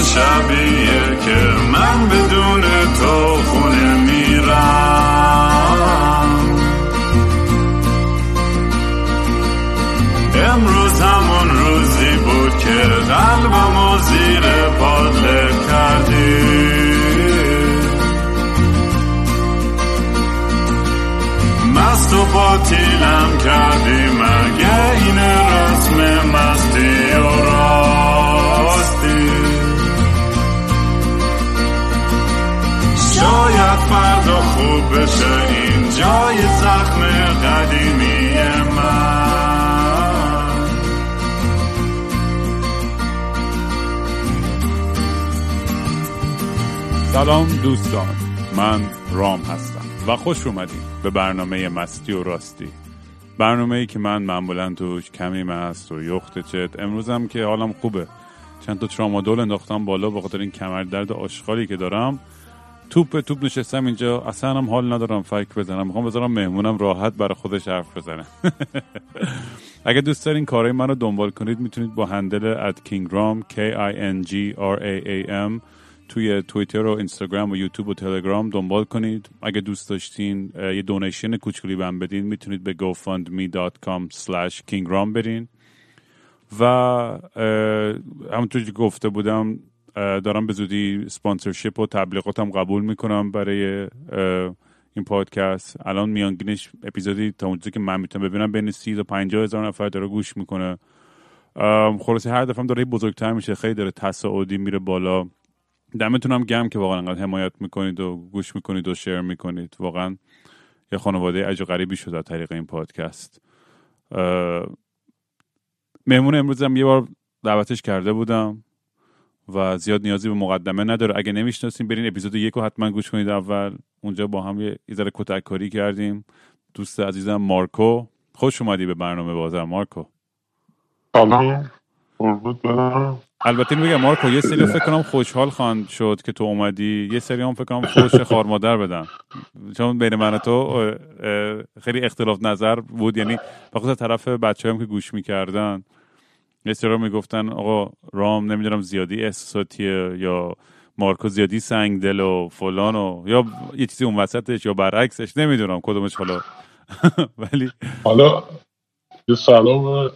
شبیه که من بدون تو سلام دوستان من رام هستم و خوش اومدیم به برنامه مستی و راستی. برنامه ای که من معمولا توش کمی مست و یخت چت امروزم که حالم خوبه. چند تا ترامادول انداختم بالا به خاطر این کمر درد آشغالی که دارم. توپ به توپ نشستم اینجا. اصلا هم حال ندارم فکر بزنم. می‌خوام بذارم مهمونم راحت برای خودش حرف بزنه. اگه دوست دارین کارهای من رو دنبال کنید می‌تونید با هندل ات کینگرام K I N G R A A M توی توییتر و اینستاگرام و یوتیوب و تلگرام دنبال کنید. اگه دوست داشتین یه دونیشن کوچولی بهم بدین می‌تونید به gofundme.com slash kingram برین. و همونطور که گفته بودم دارم به زودی سپانسرشیپ و تبلیغاتم قبول می‌کنم برای این پادکست. الان میانگینش اپیزودی تا اونجا که من می‌تونم ببینم بین سی تا 50 هزار نفر داره گوش می‌کنه. خلاصه هر دفعه داره بزرگتر میشه. خیلی داره تصاعدی میره بالا. دمتون هم گم که واقعا انقدر حمایت می‌کنید و گوش می‌کنید و شیر می‌کنید. واقعا یه خانواده عجب غریبی شد از طریق این پادکست. مهمون امروز هم یه بار دعوتش کرده بودم و زیاد نیازی به مقدمه نداره. اگه نمی‌شناسیم برین اپیزود یک رو حتما گوش کنید اول. اونجا با هم یه ذره کتک کاری کردیم. دوست عزیزم مارکو. خوش اومدی به برنامه بازم مارکو. سلام. البته بگم مارکو یه سری فکر کنم خوشحال خواند شد که تو اومدی. یه سری هم فکر کنم خوش خار مادر بدن. چون بین من تو خیلی اختلاف نظر بود. یعنی بخاطر طرف بچه هم که گوش می‌کردن یه سری می‌گفتن آقا رام نمی‌دونم زیادی احساساتیه یا مارکو زیادی سنگ دل و فلان و یا یه چیزی اون وسطش یا برعکسش نمی‌دونم کدومش حالا. ولی حالا یه سلام.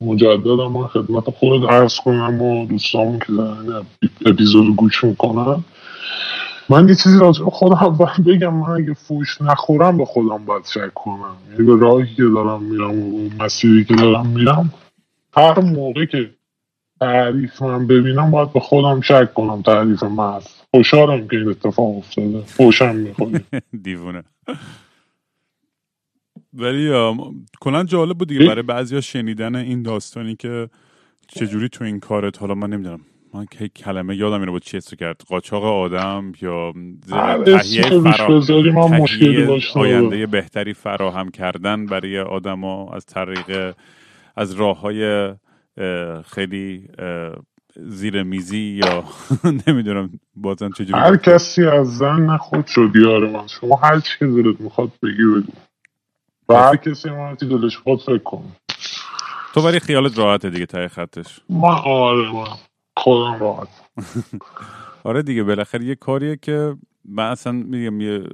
مجدد من خدمت خود عرض کنم و دوستامون که دارن اپیزود گوش می‌کنن. من یه چیزی راجع به خودم باید بگم. من اگه فوش نخورم به خودم باید شک کنم. یعنی به راهی که دارم میرم و مسیری که دارم میرم هر موقع که تعریف من ببینم باید به خودم شک کنم. تعریف من. هست خوشحالم که این اتفاق افتاده. فوشم می‌خوری دیوونه. ولی کلا جالب بود دیگه. برای بعضیا شنیدن این داستانی که چجوری تو این کارت حالا من نمی‌دونم. من که کلمه یادم اینو بود چی اسم کرد. قاچاق آدم یا تهیه فرا... آینده بهتری فراهم کردن برای آدما از طریق از راه های خیلی زیر میزی یا نمی‌دونم بازم چجوری هر کسی از زن نخود شد یار من شما هر چی که می‌خواد بگی بگو. و هر کسی ما دلش خود فکر کن. تو ولی خیالت راحته دیگه تای خطش. من آره من خودم راحت. آره دیگه بالاخره یه کاریه که من اصلا میگم یه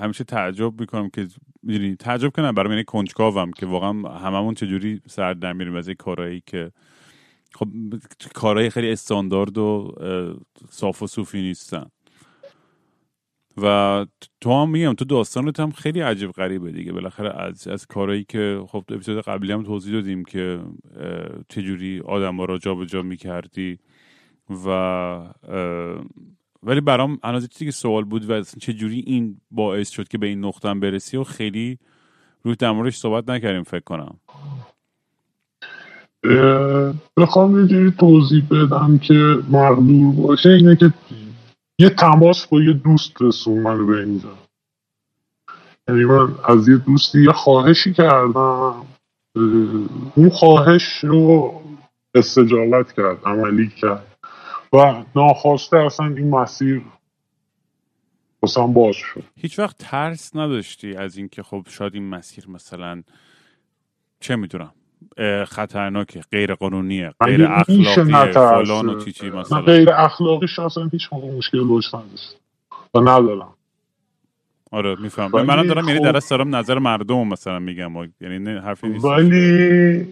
همیشه تعجب می‌کنم که می‌دونی تعجب کنم برای من کنجکاوم که واقعا هممون چجوری سر در میریم از کارهایی که خب کارهای خیلی استاندارد و صاف و صوفی نیستن. و تو هم میگم تو داستانت هم خیلی عجیب غریبه دیگه. بالاخره از از کارهایی که خب تو اپیزود قبلی هم توضیح دادیم که چجوری آدم ها را جابجا می‌کردی و ولی برام الان چیزی که سوال بود و چه جوری این باعث شد که به این نقطه هم برسی و خیلی روی در صحبت نکردیم فکر کنم. بخوام یه توضیح بدم که مقدور باشه اینه که یه تماس با یه دوست رسون من به اینجا. یعنی من از یه دوستی یه خواهشی کردم. اون خواهش رو استجابت کرد عملی کرد. و ناخواسته اصلا این مسیر بسام باز شد. هیچ وقت ترس نداشتی از اینکه خب شاید این مسیر مثلا چه می‌دونم خطرناکه غیر قانونیه غیر اخلاقیه نترسه؟ فلان و چیچی من مثلا. غیر اخلاقیش اصلا هیچ موقع مشکل روش نداشت و ندارم. آره میفهم. ولی منم دارم یعنی خب- در اصل دارم نظر مردم مثلا میگم. یعنی حرفی نیست. ولی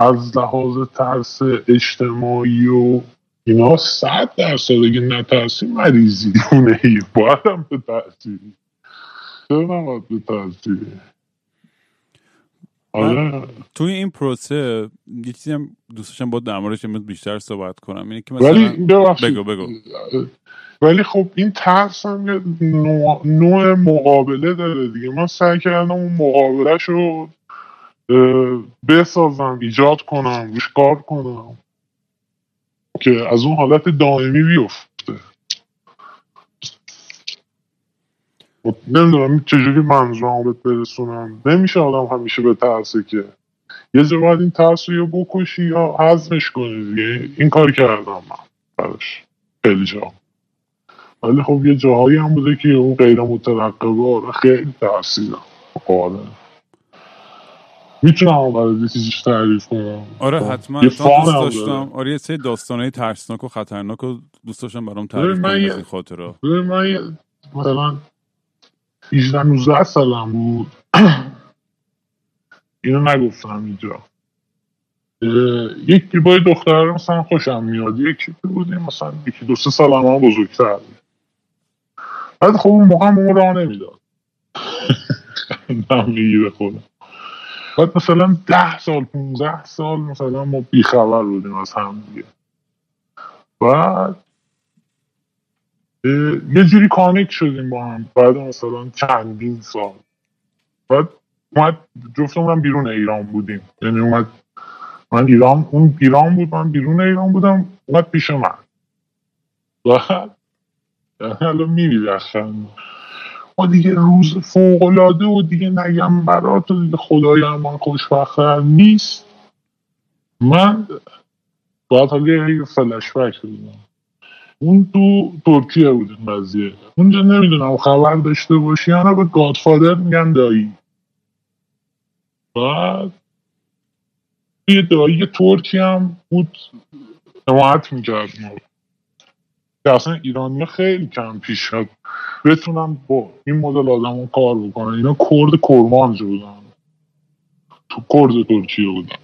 از لحاظ ترس اجتماعی و اینا صد درصد اگه نترسی مریضی. اونه ای باید هم به ترسی. چرا نباید به ترسی؟ آره. توی این پروسه یه چیزی هم دوست داشتم با در موردش بیشتر صحبت کنم. اینه که مثلا ولی بگو بگو. ولی خب این ترس هم یه نوع, نوع مقابله داره دیگه. من سعی کردم اون مقابلهش رو اه، بسازم ایجاد کنم روش کار کنم که از اون حالت دائمی بیفته خب نمی‌دونم چجوری منظورم بهت برسونم. نمیشه آدم همیشه به ترسه که. یه جا باید این ترس رو یا بکشی یا حزمش کنی دیگه. این کار کردم من براش. خیلی جا. ولی خب یه جاهایی هم بوده که اون غیر مترقبه خیلی ترسیدم. آره. می‌تونم برای یه چیزیش تعریف کنم. آره خب. حتما. یه دوست فان هم داشتم. داره. آره یه سری داستانه ترسناک و خطرناک و دوست داشتم برام ببین، تعریف من کنی یه- این ببین من یه- مثلا 18 19 سالم بود. اینو نگفتم اینجا. با یه دختر مثلا خوشم میاد. یکی بودیم مثلا یکی دو سه سال هم بزرگتر بود. بعد خب اون موقع اون راه نمی‌داد. دم می‌گیره خودم. بعد مثلا ده سال 15 سال مثلا ما بیخبر بودیم از هم دیگه. بعد یه جوری کانکت شدیم با هم. بعد مثلا چندین سال. بعد اومد جفتمون بیرون ایران بودیم. یعنی اومد من ایران اون ایران بود من بیرون ایران بودم اومد پیش من. بعد الان می‌بینم. ما دیگه روز فوقلاده و دیگه نگم برات و دیگه خدای من خوشبختتر نیست. من باید حالا یه فلش بک بزنم اون تو ترکیه بود این قضیه اونجا نمی‌دونم خبر داشته باشی. یا نه به گادفادر میگن دایی. بعد یه دایی ترکی هم بود. حمایت می‌کرد ما. که اصلا ایرانی خیلی کم پیش شد بتونن با این مدل آدم کار بکنن اینا کرد کرمانج بودن. تو کرد ترکیه بودن.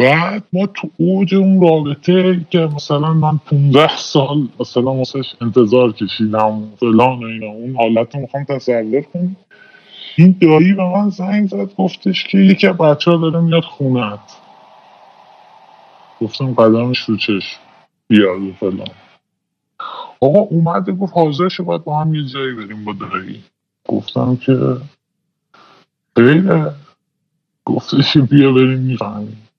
بعد ما تو اوج اون رابطه که مثلا من 15 سال مثلا واسش انتظار کشیدم فلان و اینا اون حالت رو می‌خوام تصور کنم. این دایی به من زنگ زد گفتش که یکی بچه ها داره میاد خونت گفتم قدمش رو چشم. بیاد و فلان. آقا اومده گفت حاضر شد باید با هم یه جایی بریم با دایی. گفتم که خیلی گفتش بیا بریم می‌فهمیم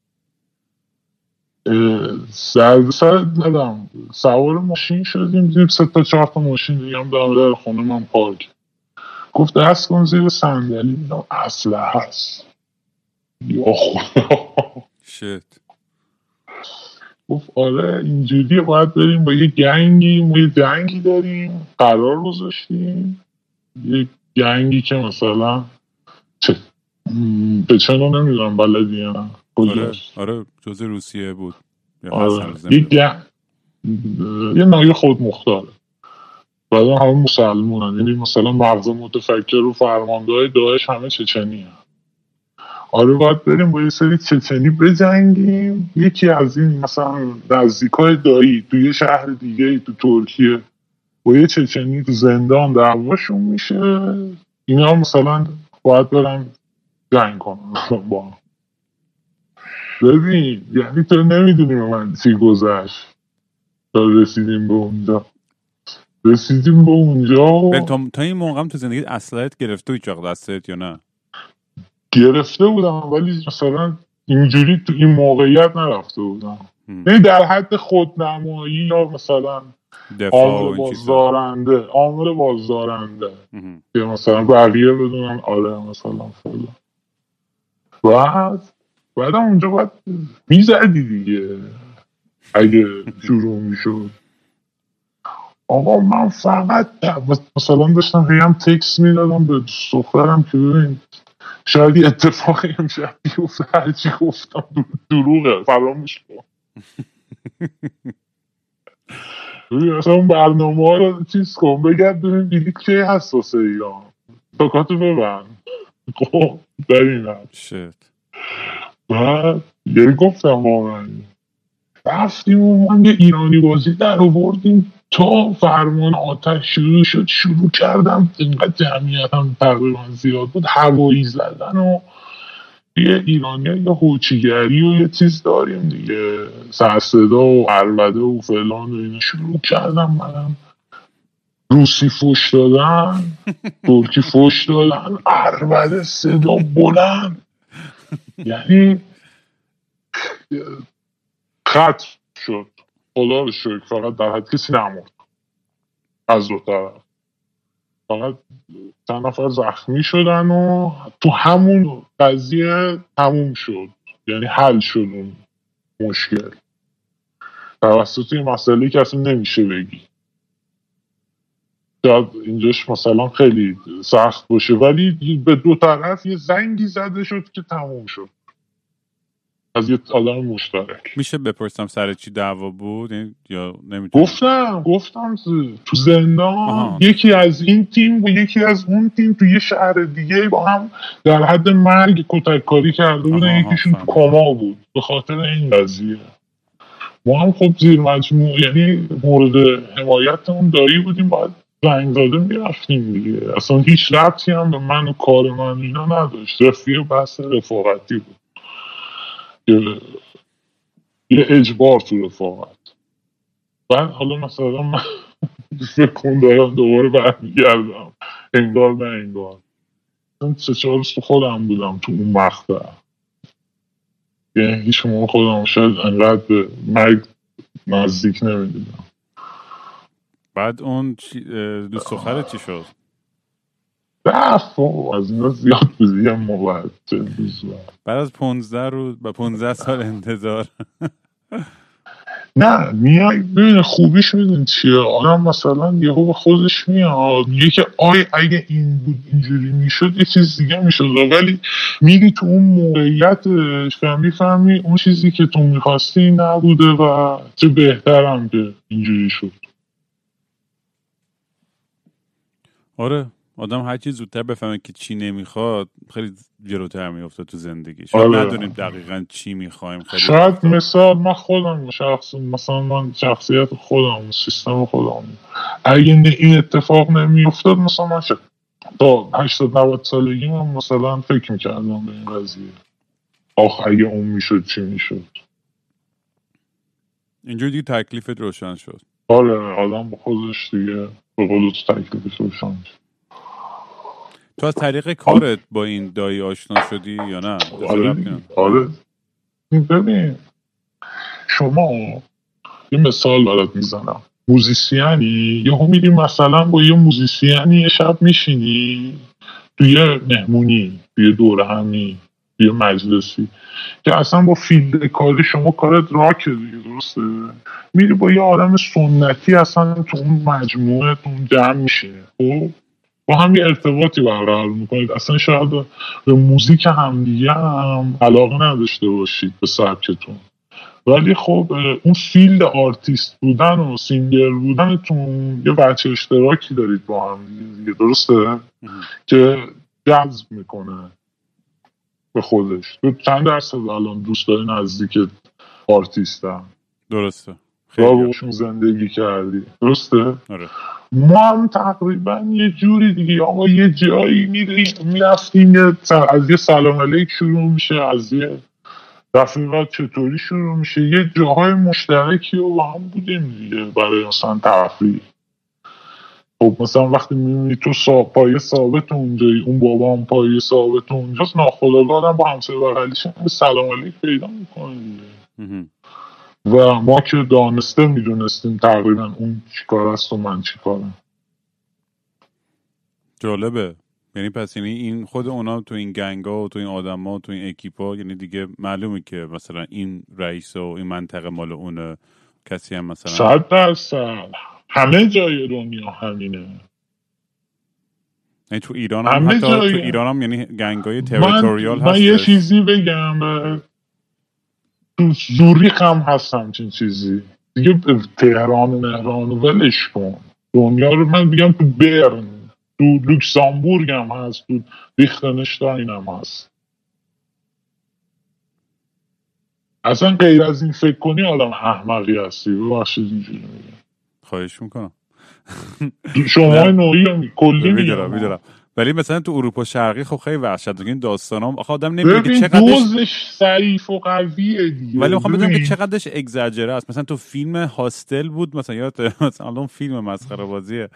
سر سر ندم سوار ماشین شدیم دیدیم سه تا چهار تا ماشین دیگه هم در خونه من پارک. گفت دست کن زیر صندلی دیدم اصله هست. یا خدا. شت. گفت آره اینجوریه. باید بریم با یه گنگی. ما یه جنگی داریم. قرار گذاشتیم. یه گنگی که مثلا چه به چه نوع نمی‌دونم بلدی نه. آره آره جز روسیه بود. یا آره. هست یه یه نایه خود مختاره. بعد هم همه مسلمون یعنی مثلا مغز متفکر و فرمانده های داعش همه چچنی هم. آره باید بریم با یه سری چچنی بجنگیم. یکی از این مثلا نزدیک های دایی تو یه شهر دیگه تو ترکیه با یه چچنی تو زندان دعواشون میشه. اینا مثلا باید برن جنگ کنن با. ببین یعنی تو نمی‌دونی به من چی گذشت. تا رسیدیم به اونجا. رسیدیم به اونجا و بل تا, تا این موقع هم تو زندگی اصلت گرفته بود چاق دستت یا نه؟ گرفته بودم ولی مثلا اینجوری تو این موقعیت نرفته بودم. هم. یعنی در حد خودنمایی یا مثلا دفاع و عامل این چیزا. بازدارنده عامل بازدارنده. که مثلا بقیه بدونن آره مثلا فلان. بعد بعد هم اونجا باید می‌زدی دیگه. اگه شروع می‌شد. آقا من فقط مثلا داشتم هم تکس می‌دادم به دخترم که ببین شاید یه اتفاقی امشب بیفته هرچی گفتم دروغه فراموش کن. اصلا اون برنامه ها رو چیز کن بگرد ببین بلیت که حساسه ایران. تاکاتو ببند. خب در این شت. بعد یه گفتم واقعا رفتیم و من یه ایرانی بازی در آوردیم تا فرمان آتش شروع شد شروع کردم. اینقدر جمعیت هم تقریبا زیاد بود هوایی زدن و یه ایرانی یه هوچیگری و یه چیز داریم دیگه. سرصدا و عربده و فلان و اینا شروع کردم منم روسی فوش دادن ترکی فوش دادن عربده صدا بلند. یعنی خط شد. خدا رو شکر. فقط در حد کسی نمورد از دو طرف. فقط چند نفر زخمی شدن و تو همون قضیه تموم شد. یعنی حل شد اون مشکل. توسط این مسئله که اصلا نمیشه بگی. شاید اینجاش مثلا خیلی سخت باشه. ولی به دو طرف یه زنگی زده شد که تموم شد. از یه آدم مشترک. میشه بپرسم سر چی دعوا بود؟ یا نمی‌تونم گفتم گفتم تو زندان یکی از این تیم و یکی از اون تیم تو یه شهر دیگه با هم در حد مرگ کتک کاری کرده بودن یکیشون تو کما بود به خاطر این قضیه. ما هم خب زیر مجموع یعنی مورد حمایت اون دایی بودیم باید زنگ زاده می‌رفتیم دیگه. اصلا هیچ ربطی هم به من و کار من اینا نداشت. رفیق بحث رفاقتی بود. یه اجبار تو رفاقت. بعد حالا مثلا من فکر دارم دوباره برمیگردم. انگار نه انگار. سه چهار خودم بودم تو اون مقطع یعنی هیچ موقع خودم شاید انقدر به مرگ نزدیک نمی‌دیدم. بعد اون دوست دختر چی شد؟ رفت از اینا زیاد بودی هم بعد از پونزده روز با پونزده سال انتظار. نه میای ببین خوبیش میدون چیه؟ آدم مثلا یهو به خودش میاد میگه که آی اگه این بود اینجوری می‌شد یه چیز دیگه می‌شد. ولی میری تو اون موقعیتش فهمی فهمی اون چیزی که تو می‌خواستی نبوده و چه بهترم که اینجوری شد. آره آدم هر چی زودتر بفهمه که چی نمی‌خواد خیلی جلوتر میفته تو زندگی شاید آره. ندونیم دقیقا چی می‌خوایم خیلی شاید مثال من خودم شخص مثلا من شخصیت خودم سیستم خودم. اگه این اتفاق نمیافتاد مثلا من شد. تا 80 90 سالگی من مثلا فکر می‌کردم به این قضیه. آخ اگه اون می‌شد چی می‌شد؟ اینجوری دیگه تکلیفت روشن شد. آره آدم با خودش دیگه به قول تکلیفش روشن شد تو از طریق کارت با این دایی آشنا شدی یا نه؟ آره. آره. ببین شما یه مثال برات می‌زنم. musician ی؟ یه میری مثلا با یه musician ی یه شب میشینی توی مهمونی توی دور همی توی مجلسی. که اصلا با field کاری شما کارت راک دیگه درسته؟ میری با یه آدم سنتی اصلا تو اون مجموعه تو اون جمع میشه. خب؟ با هم یه ارتباطی برقرار می‌کنید. اصلا شاید به موزیک همدیگه هم علاقه نداشته باشید به سبکتون. ولی خب اون field artist بودن و singer بودنتون یه وجه اشتراکی دارید با هم دیگه درسته؟ که جذب می‌کنه. به خودش. تو چند درصد الان دوست داری نزدیک آرتیستم؟ درسته. خیلی زندگی کردی. درسته؟ آره. ما هم تقریبا یه جوری دیگه آقا یه جایی می‌رفتیم از یه سلام علیک شروع میشه از یه رفیقات چطوری شروع میشه؟ یه جاهای مشترکی و با هم بودیم دیگه برای مثلا تفریح. خب مثلا وقتی می‌بینی تو سا... پایه ثابت اونجایی اون بابا هم پایه ثابت اونجاست ناخداگاه با همسر بغلیش سلام علیک پیدا می‌کنه و ما که دانسته می‌دونستیم تقریبا اون چیکار است و من چیکارم. جالبه. یعنی پس یعنی این خود اونا تو این گنگا و تو این آدما و تو این اکیپا یعنی دیگه معلومه که مثلا این رئیس و این منطقه مال اونه. کسی هم مثلا صد درصد. همه جای دنیا همینه. یعنی تو ایران هم همه حتی جای- تو ایران هم یعنی گنگای تریتوریال من یه چیزی بگم تو زوریخ هم هست همچین چیزی. دیگه تهران و مهران و ولش کن. دنیا رو من میگم تو برن. تو لوکسامبورگ هم هست تو لیختنشتاین هم هست. اصلا غیر از این فکر کنی آدم احمقی هستی. ببخشید اینجوری میگم. خواهش می‌کنم. شما. نوعی کلی می‌دونم می‌دونم. ولی مثلا تو اروپا شرقی خب خیلی وحشت این داستان هم آخه آدم نمی‌دونه که چقدرش دوزش ضعیف و قویه دیگه. ولی می‌خوام بدونم که. چقدرش اگزاجره است. مثلا تو فیلم هاستل بود مثلا یاد مثلا الان فیلم مسخره بازیه.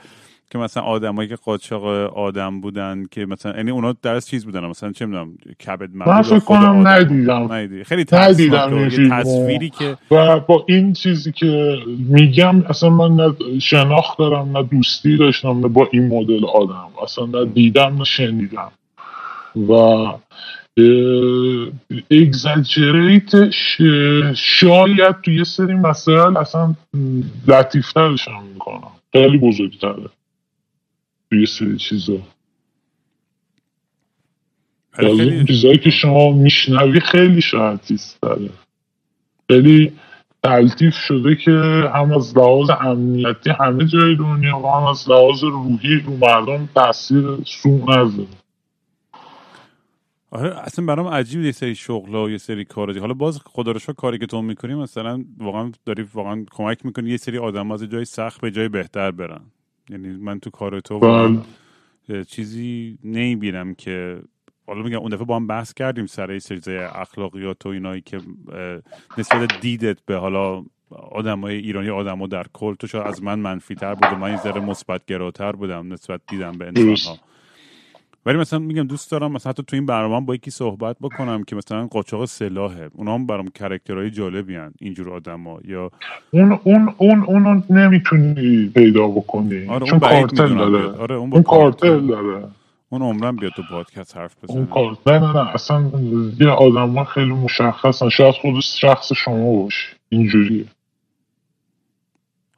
که مثلا آدمایی که قاچاق آدم بودن که مثلا یعنی اونا درس چیز بودن مثلا چه می‌دونم کبد من فکر کنم. ندیدم. ندیدی. خیلی فیلمو. تصویری که و با این چیزی که میگم اصلا من نه شناخت دارم نه دوستی داشتم نه با این مدل آدم. اصلا نه دیدم نه شنیدم. و اگزاجریتش شاید تو یه سری مسائل اصلا لطیفترش هم می‌کنم. خیلی بزرگتره. تو یه سری چیزا. ولی اون خیلی چیزایی که شما میشنوی خیلی شاید چیز داره خیلی تلطیف شده که هم از لحاظ امنیتی همه جای دنیا و هم از لحاظ روحی رو مردم تاثیر سو نذاره آره اصلا برام عجیب یه سری شغل و یه سری کار حالا باز خدا رو کاری که تو می‌کنی مثلا واقعا داری واقعا کمک می‌کنی یه سری آدم از جای سخت به جای بهتر برن. یعنی من تو کار تو بله. چیزی نمی‌بینم که حالا میگم اون دفعه با هم بحث کردیم سر این سری اخلاقیات و اینایی که نسبت دیدت به حالا آدمای ایرانی آدما در کل تو شاید از من منفی تر بود و من یه ذره مثبت گراتر بودم نسبت دیدم به انسان ها. ولی مثلا میگم دوست دارم مثلا حتی تو این برنامه با یکی صحبت بکنم که مثلا قاچاق سلاحه. اونا هم برام کرکترهای جالبی هن اینجور آدما یا اون اون اون اونو نمی‌تونی پیدا بکنی آره اون چون کارتل داره. آره اون اون کارتل. کارتل داره. اون عمرم بیاد تو پادکست حرف اون بزنه. کارت نه نه نه اصلا یه آدم ها خیلی مشخصن. شاید خود شخص شما باشی اینجوریه.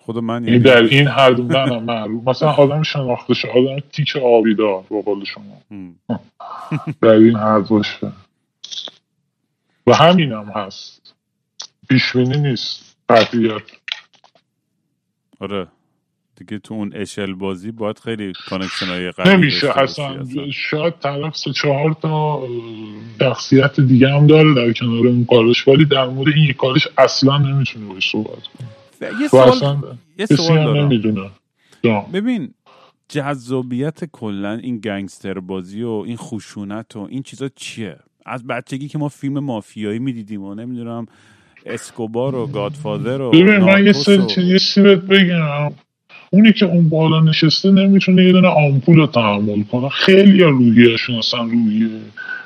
خود من یعنی در این حد بودن هم معروف مثلا آدم شناخته شده آدم تیک آبیدار به قول شما. در این حد باشه و همین هم هست. پیشبینی نیست. قطعیت. آره. دیگه تو اون اشل بازی باید خیلی connection های قوی نمیشه. اصلا شاید طرف سه چهار تا شخصیت دیگه هم داره در کنار اون کارش ولی در مورد این یک کارش اصلا نمی‌تونه باش صحبت کنه یه و سوال یه سوال دارم. ببین جذابیت کلا این گنگستر بازی و این خشونت و این چیزا چیه؟ از بچگی که ما فیلم مافیایی می‌دیدیم و نمی‌دونم اسکوبار و گادفادر و ببین من یه سری بهت بگم. اونی که اون بالا نشسته نمی‌تونه یه دونه آمپول رو تحمل کنه. خیلی روحیهشون اصلا روحیه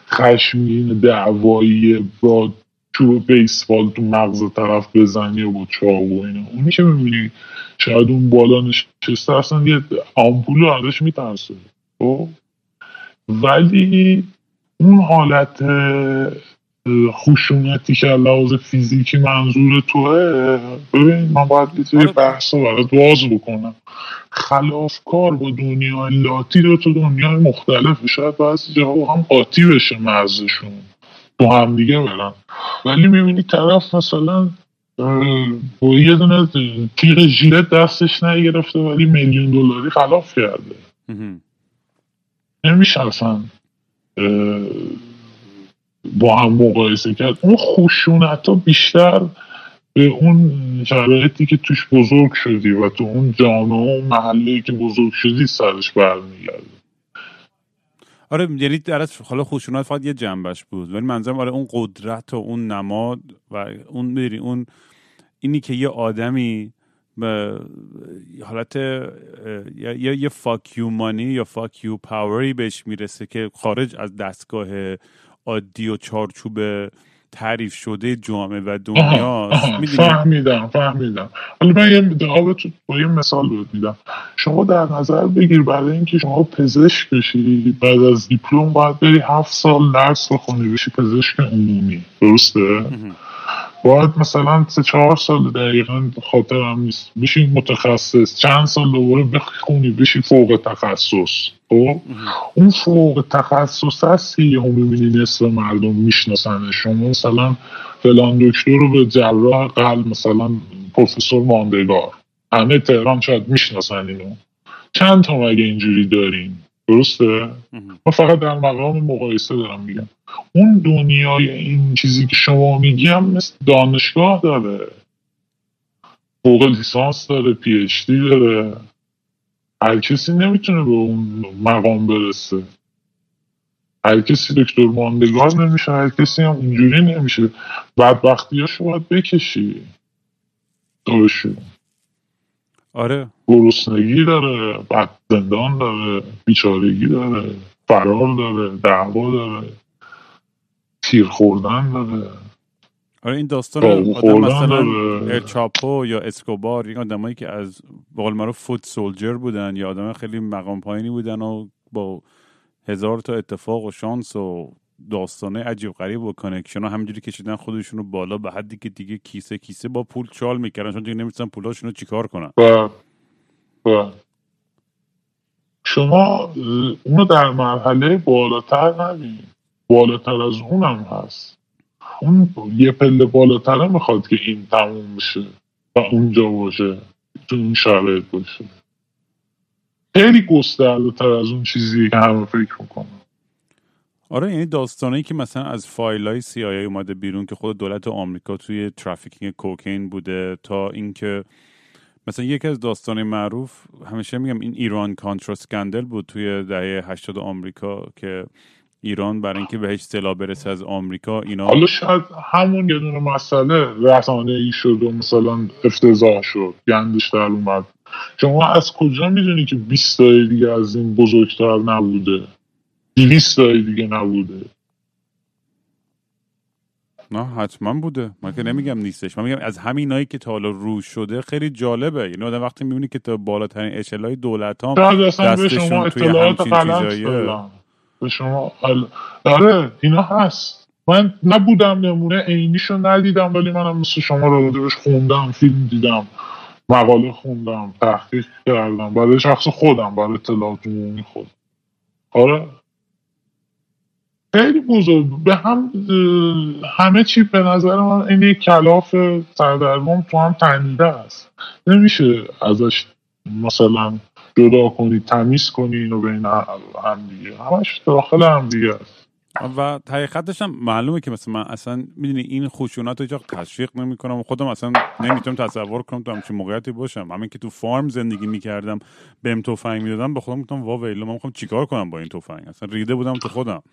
خشمگین دعوایی با چوب بیسبال تو مغز طرف بزنی و با چاقو و اینا. اونی که می‌بینی شاید اون بالا نشسته اصلا یه آمپول رو ازش میترسه خب؟ ولی اون حالت اه، خشونتی که لحاظ فیزیکی منظور توه ببین من باید یه آره. بحث رو برات باز بکنم. خلافکار با دنیای لاتی دو تا دنیای مختلف شاید بعضی جاها هم قاطی بشه مرزشون. با هم دیگه برن. ولی می‌بینی طرف مثلا با یه دونه تیغ ژیلت دستش نگرفته ولی میلیون دلاری خلاف کرده. نمیشه اصلا با هم مقایسه کرد. اون خشونت ها بیشتر به اون شرایطی که توش بزرگ شدی و تو اون جامعه و محله که بزرگ شدی سرش برمیگرده. آره یعنی در حالا خشونت فقط یه جنبش بود ولی منظرم آره اون قدرت و اون نماد و اون می‌دونی اون اینی که یه آدمی به حالت یا یه fuck you money یا fuck you power ی بهش می‌رسه که خارج از دستگاه عادی و چارچوب تعریف شده جامعه و می‌دونی؟ فهمیدم فهمیدم. حالا من یه تو با یه مثال بهت میدم. شما در نظر بگیر برای اینکه شما پزشک بشی بعد از دیپلم باید بری هفت سال درس بخونی بشی پزشک عمومی. درسته؟ باید مثلا سه چهار سال دقیقا خاطرم نیست. بشی متخصص. چند سال دوباره بخونی بشی فوق تخصص. خب؟ اون فوق تخصص هست که یهو می‌بینی نصف مردم می‌شناسن. شما مثلا فلان دکتر رو به جراح قلب مثلا پروفسور ماندگار. همه تهران شاید می‌شناسن اینو. چند تا مگه اینجوری داریم درسته؟ ما فقط در مقام مقایسه دارم میگم. اون دنیای این چیزی که شما میگیم مثل دانشگاه داره. فوق لیسانس داره پی اچ دی داره. هر کسی نمی‌تونه به اون مقام برسه. هر کسی دکتر ماندگار نمیشه هر کسی هم اونجوری نمیشه. بدبختی هاشو باید بکشی. دارشون آره. گرسنگی داره بد زندان داره بیچارگی داره فرار داره دعوا داره. تیر خوردن داره آره این داستان آدم مثلا. الچاپو یا اسکوبار این آدمایی که از به قول معروف foot soldier بودن یا آدم خیلی مقام پایینی بودن و با هزار تا اتفاق و شانس و داستانه عجیب غریب و connection ها همینجوری کشیدن خودشون رو بالا به حدی که دیگه کیسه کیسه با پول چال می‌کردن چون دیگه نمی‌تونن پولاشون رو چیکار کنن و و شما اونو در مرحله بالاتر نبینید بالاتر از اونم هست. اون یه پله بالاتره می‌خواد که این تموم بشه و اونجا باشه تو این شرایط باشه. خیلی گسترده تر از اون چیزی که همه فکر می‌کنن. آره یعنی داستانی که مثلا از فایل های CIA اومده بیرون که خود دولت آمریکا توی ترافیکینگ کوکین بوده تا اینکه مثلا یکی از داستان معروف همیشه میگم این ایران کانترا اسکندل بود توی دهه 80 آمریکا که ایران برای اینکه بهش سلاح برسه از آمریکا اینا حالا شاید همون یه دونه مسئله رسانه ای شد و مثلا افتضاح شد گندش در اومد. شما از کجا می‌دونی که 20 تای دیگه از این بزرگتر نبوده؟ 200 تای دیگه نبوده؟ نه حتما بوده. من که نمیگم نیستش. من میگم از همینایی که تا حالا روش شده خیلی جالبه. یعنی آدم وقتی می‌بینی که تا بالاترین اشلای دولت هم به دستشون توی همچین غلط چیزاییه. به شما. ال- آره اینا هست. من نبودم نمونه عینیشو ندیدم ولی منم مثل شما راجبش خوندم فیلم دیدم مقاله خوندم تحقیق کردم. برای شخص خودم برای اطلاعات عمومی خود. آره. خیلی بزرگ. به هم همه چی به نظر من این یک کلاف سردرگم تو هم تنیده است. نمیشه ازش مثلا جدا کنی تمیز کنی اینو بین هم دیگه. همش داخل هم دیگه است. و حقیقتش هم معلومه که مثلا من اصلا می‌دونی این خشونت رو هیچ تشویق نمی‌کنم و خودم اصلا نمی‌تونم تصور کنم تو همچین موقعیتی باشم. همین که تو فارم زندگی می‌کردم بهم تفنگ می‌دادم به خودم گفتم وا ویلا من می‌خوام چیکار کنم با این تفنگ؟ اصلا ریده بودم تو خودم.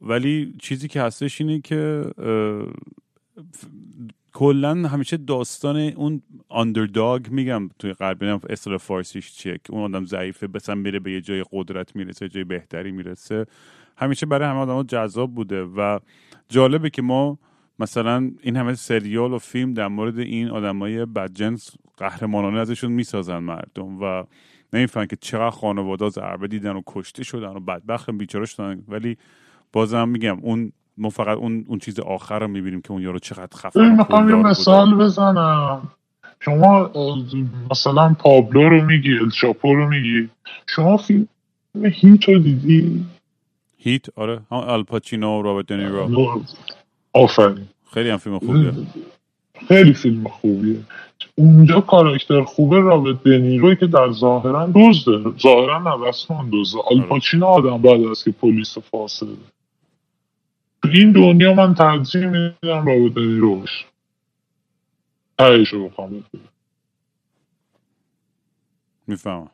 ولی چیزی که هستش اینه که کلا همیشه داستان اون آندرداگ میگم توی غربی نمی‌دونم اصطلاح فارسیش چیه؟ که اون آدم ضعیفه مثلا میره به یه جای قدرت می‌رسه جای بهتری می‌رسه. همیشه برای همه آدم جذاب بوده و جالبه که ما مثلا این همه سریال و فیلم در مورد این آدمای بدجنس قهرمانانه ازشون می‌سازن مردم و نمی‌فهمن که چقدر خانواده ضربه دیدن و کشته شدن و بدبخت بیچاره شدن. ولی بازم میگم اون ما فقط اون اون چیز آخر رو می‌بینیم که اون یارو چقدر خفن می‌خوام یه. مثال بزنم. شما مثلا پابلو رو میگی الچاپو رو میگی. شما فیلم هیت رو دیدی؟ هیت؟ آره. هم الپاچینو و رابرت دنیرو. آفرین. خیلی هم فیلم خوبیه. خیلی فیلم خوبیه. اونجا کاراکتر خوبه رابرت دنیروی که در ظاهرا دزده. ظاهرا رسما دزده. آلپاچینو آدم بعد از که پلیس فاسده این دنیا من ترجیح میدم باشه تهش رو بخوام. می‌فهمم.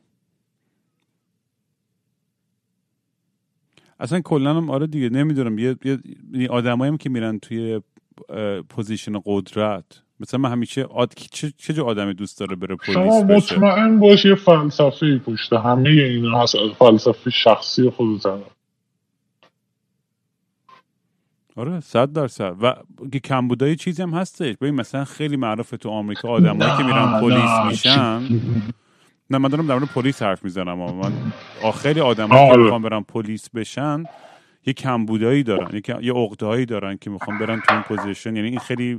اصلا کلا هم آره دیگه نمی‌دونم. یه, یه آدمایی هم که میرن توی position قدرت مثلا من همیشه آد... چه, چه جور آدمی دوست داره بره پلیس شما مطمئن باش یه فلسفه پشت همه اینا هست. فلسفه شخصی خودت هم. آره صد درصد. و کمبودای چیزی هم هستش. ببین مثلا خیلی معروفه تو آمریکا آدمایی که میرن پلیس میشن. نه من دارم در مورد پلیس حرف می‌زنم من آه، خیلی آدمایی که آره. می‌خوان برن پلیس بشن یه کمبودایی دارن یه یه عقدهایی دارن که می‌خوان برن تو این position. یعنی این خیلی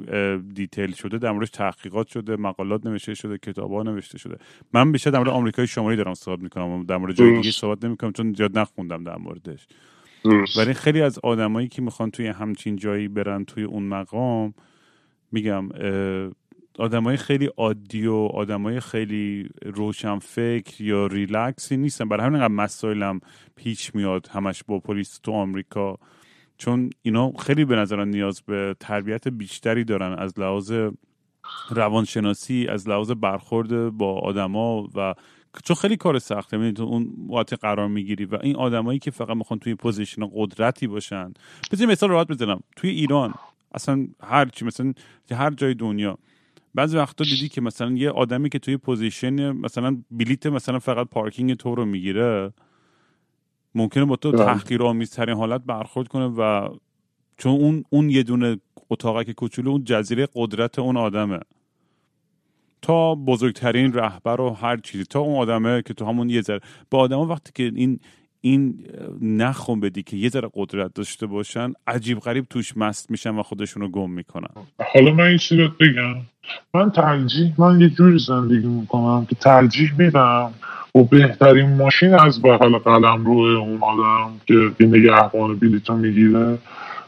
detail شده در موردش تحقیقات شده مقالات نوشته شده کتابا نوشته شده. من بیشتر در مورد آمریکای شمالی دارم صحبت می‌کنم در مورد جای دیگه صحبت نمی‌کنم چون زیاد نخوندم در موردش. ولی خیلی از آدمایی که می‌خوان توی همچین جایی برن توی اون مقام میگم آدمای خیلی عادی و آدمای خیلی روشن فکر یا ریلکسی نیستن. برای همین مسائلم پیش میاد همش با پلیس تو آمریکا. چون اینا خیلی به نظران نیاز به تربیت بیشتری دارن از لحاظ روانشناسی از لحاظ برخورد با آدما و چون خیلی کار سخته. می‌دونی تو اون وقت قرار می‌گیری و این آدمایی که فقط می‌خوان توی position قدرتی باشن. بذار مثال راحت بزنم. توی ایران اصلا هر چی مثلا هر جای دنیا. بعضی وقتا دیدی که مثلا یه آدمی که توی position مثلا بلیت مثلا فقط پارکینگ تو رو می‌گیره ممکنه با تو بله. تحقیر آمیزترین حالت برخورد کنه و چون اون اون یه دونه اتاقک کوچولو اون جزیره قدرت اون آدمه. تا بزرگترین رهبر و هر چیزی. تا اون آدمه که تو همون یه ذره با آدما وقتی که این این نخون بدی که یه ذره قدرت داشته باشن عجیب غریب توش مست میشن و خودشونو گم می‌کنن. حالا من این چیزی بگم. من ترجیح من یه جوری زندگی می‌کنم که ترجیح میدم و بهترین ماشین از بغل قلم روی اون آدم که نگهبان بلیتو می‌گیره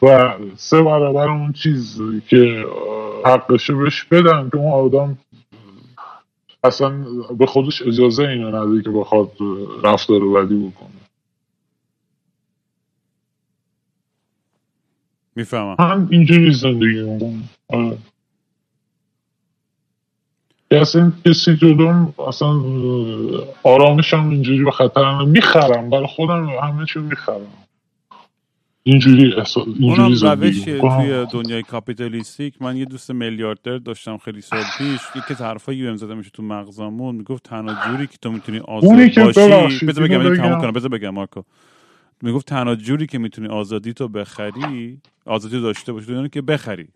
و سه برابر اون چیز که حقشه بهش بدم که اون آدم اصلا به خودش اجازه اینو نداره که بخواد رفتار بدی بکنه. می‌فهمم. من اینجوری زندگی می‌کنم آره. اصلا کسی جلوم اصلا آرامشم اینجوری به خطر می‌خرم برای خودم همه چی می‌خرم. اینجوری احساس اینجوری روش توی دنیای کاپیتالیستیک. من یه دوست میلیاردر داشتم خیلی سال پیش. یکی حرفایی بهم زده میشه تو مغزمون. می‌گفت تنها جوری که تو می‌تونی آزاد باشی بذار بگم اینو تموم کنم. بذار بگم مارکو. می‌گفت تنها جوری که می‌تونی آزادی تو بخری آزادی داشته باشی دنیا که بخری.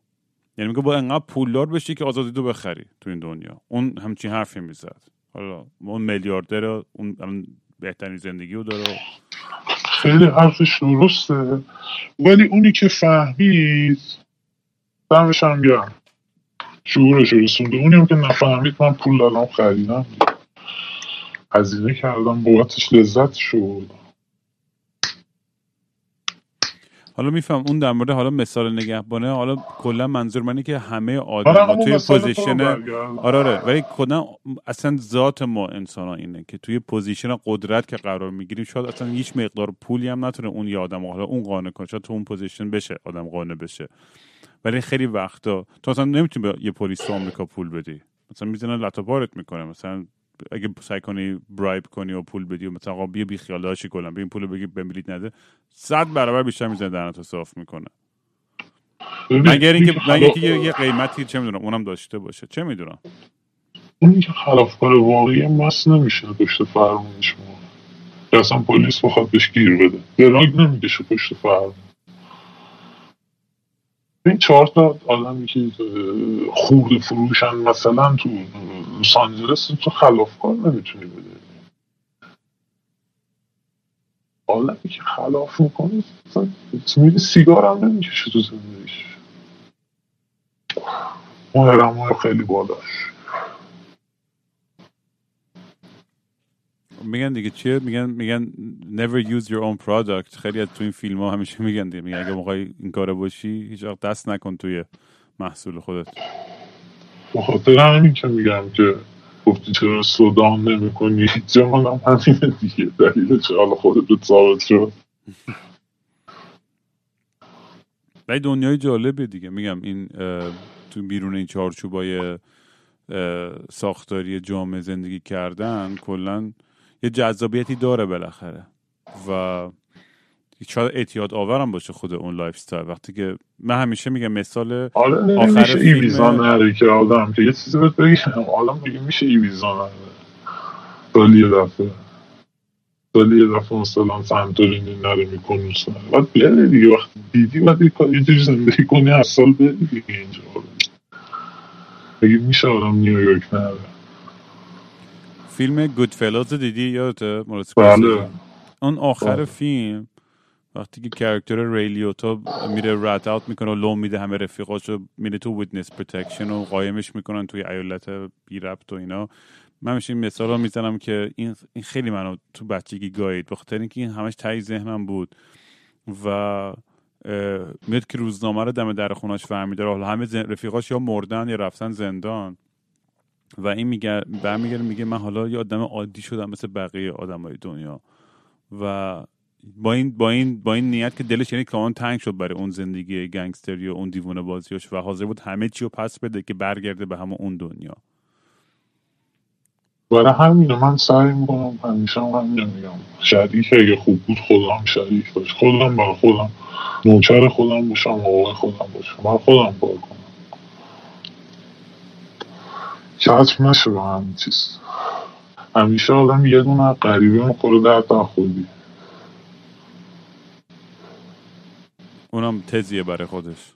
یعنی میگه با انقدر پولدار بشی که آزادی تو بخری تو این دنیا. اون همچین حرفی می‌زد. حالا اون میلیاردر اون بهترین زندگی رو داره. خیلی حرفش درسته. ولی اونی که فهمید دمش هم گرم. شعورش رسونده. اونی هم که نفهمید من پول دارم خریدم. هزینه کردم بابتش لذت شد. حالا میفهم اون در مورد حالا مثال نگهبانه حالا کلا منظور منی که همه آدم توی پوزیشن آره آره ولی کلا اصلا ذات ما انسان ها اینه که توی position قدرت که قرار می‌گیریم شاید اصلا هیچ مقدار پولی هم نتونه اون یه آدم حالا اون قانع کنه شاید تو اون position بشه آدم قانع بشه. ولی خیلی وقتا تو اصلا نمی‌تونی به یه پلیس آمریکا پول بدی. مثلا می‌زنن لت و پارت می‌کنه مثلا اگه سعی کنی bribe کنی و پول بدی و مثلا آقا بیا بی خیالاشی کنم به این پول بگیر به بلیت نده. صد برابر بیشتر می‌زنه دهنتو صاف می‌کنه. مگر اینکه مگر یه قیمتی چه می‌دونم اونم داشته باشه. چه می‌دونم؟ اون که خلافکار واقعی مس نمیشه پشت فرمونش ما اصلا پلیس بخواد بهش گیر بده. دراگ نمی‌کشه پشت فرمون. این چهار تا آدمی که خورد فروشن مثلا تو لس آنجلس تو خلافکار نمی‌تونی بده. آدمی که خلاف می‌کنه میده سیگار هم نمی‌کشه تو زندگیش. اون خیلی بالاش میگن دیگه چیه؟ میگن میگن never use your own product. خیلی از تو این فیلم ها همیشه میگن دیگه. میگن اگه موقعی این کاره باشی هیچ وقت دست نکن توی محصول خودت. بخاطر همین که میگم که گفتی چرا سودان نمی کنی جمان هم همینه دیگه. دلیل چه حالا خودت به ثابت شد. ولی دنیای جالبه دیگه. میگم این تو بیرون این چارچوبای ساختاری جامعه زندگی کردن کلا یه جذابیتی داره بالاخره. و شاید اعتیاد آور هم باشه خود اون lifestyle. وقتی که من همیشه میگم مثال آره آخر فیلم ایبیزا نره که آدم که یه چیزی بهت بگم آدم میگه میشه ایبیزا نره. سالی یه دفعه سالی یه دفعه مثلا سنتورینی نره نره باید بره دیگه. وقتی دیدی باید یه جوری زندگی کنی هر سال بری دیگه اینجا. بگی میشه آدم نیویورک نره. فیلم Goodfellas دیدی؟ یادته؟ بله. اون آخر بله. فیلم وقتی که character ری لیوتا میره rat out می‌کنه و لوم میده همه رفیقاشو میره تو witness protection و قایمش می‌کنن توی ایالت بی ربط و اینا. من میشه این مثال رو می‌زنم که این, خیلی منو تو بچگی گاید بخاطر اینکه این همش تایی ذهنم بود. و میاد که روزنامه رو دم در خونش فهمیده. حالا همه رفیقاش یا مردن یا رفتن زندان. و این میگه برمیگرده میگه من حالا یه آدم عادی شدم مثل بقیه آدمای دنیا. و با این با این با این نیت که دلش یعنی کاملا تنگ شد برای اون زندگی گنگستری و اون دیوونه بازیاش و حاضر بود همه چی رو پس بده که برگرده به همون اون دنیا. برای همین من سعی می‌کنم همیشه هم همین میگم شریک اگه خوب بود خودم شریک باش. خودم برای خودم. نوکر خودم باشم موقع خودم باشم. من خودم کار کنم. کتم نشه به همین چیز. همیشه آدم یه دونه قریبه می‌خوره در خودی اونم تزیه برای خودش.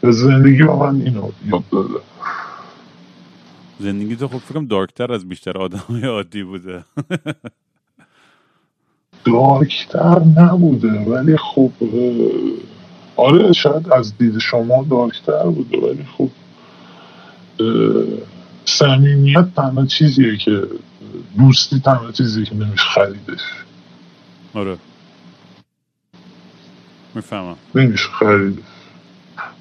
به زندگی با من اینو یاد داده. زندگی تو خب فکرم دارکتر از بیشتر آدم عادی بوده. دارکتر نبوده ولی خب آره شاید از دید شما دارکتر بوده ولی خب صمیمیت تنها چیزیه که دوستی تنها چیزیه که نمیشه خریدش آره. می‌فهمم. نمیشه خریدش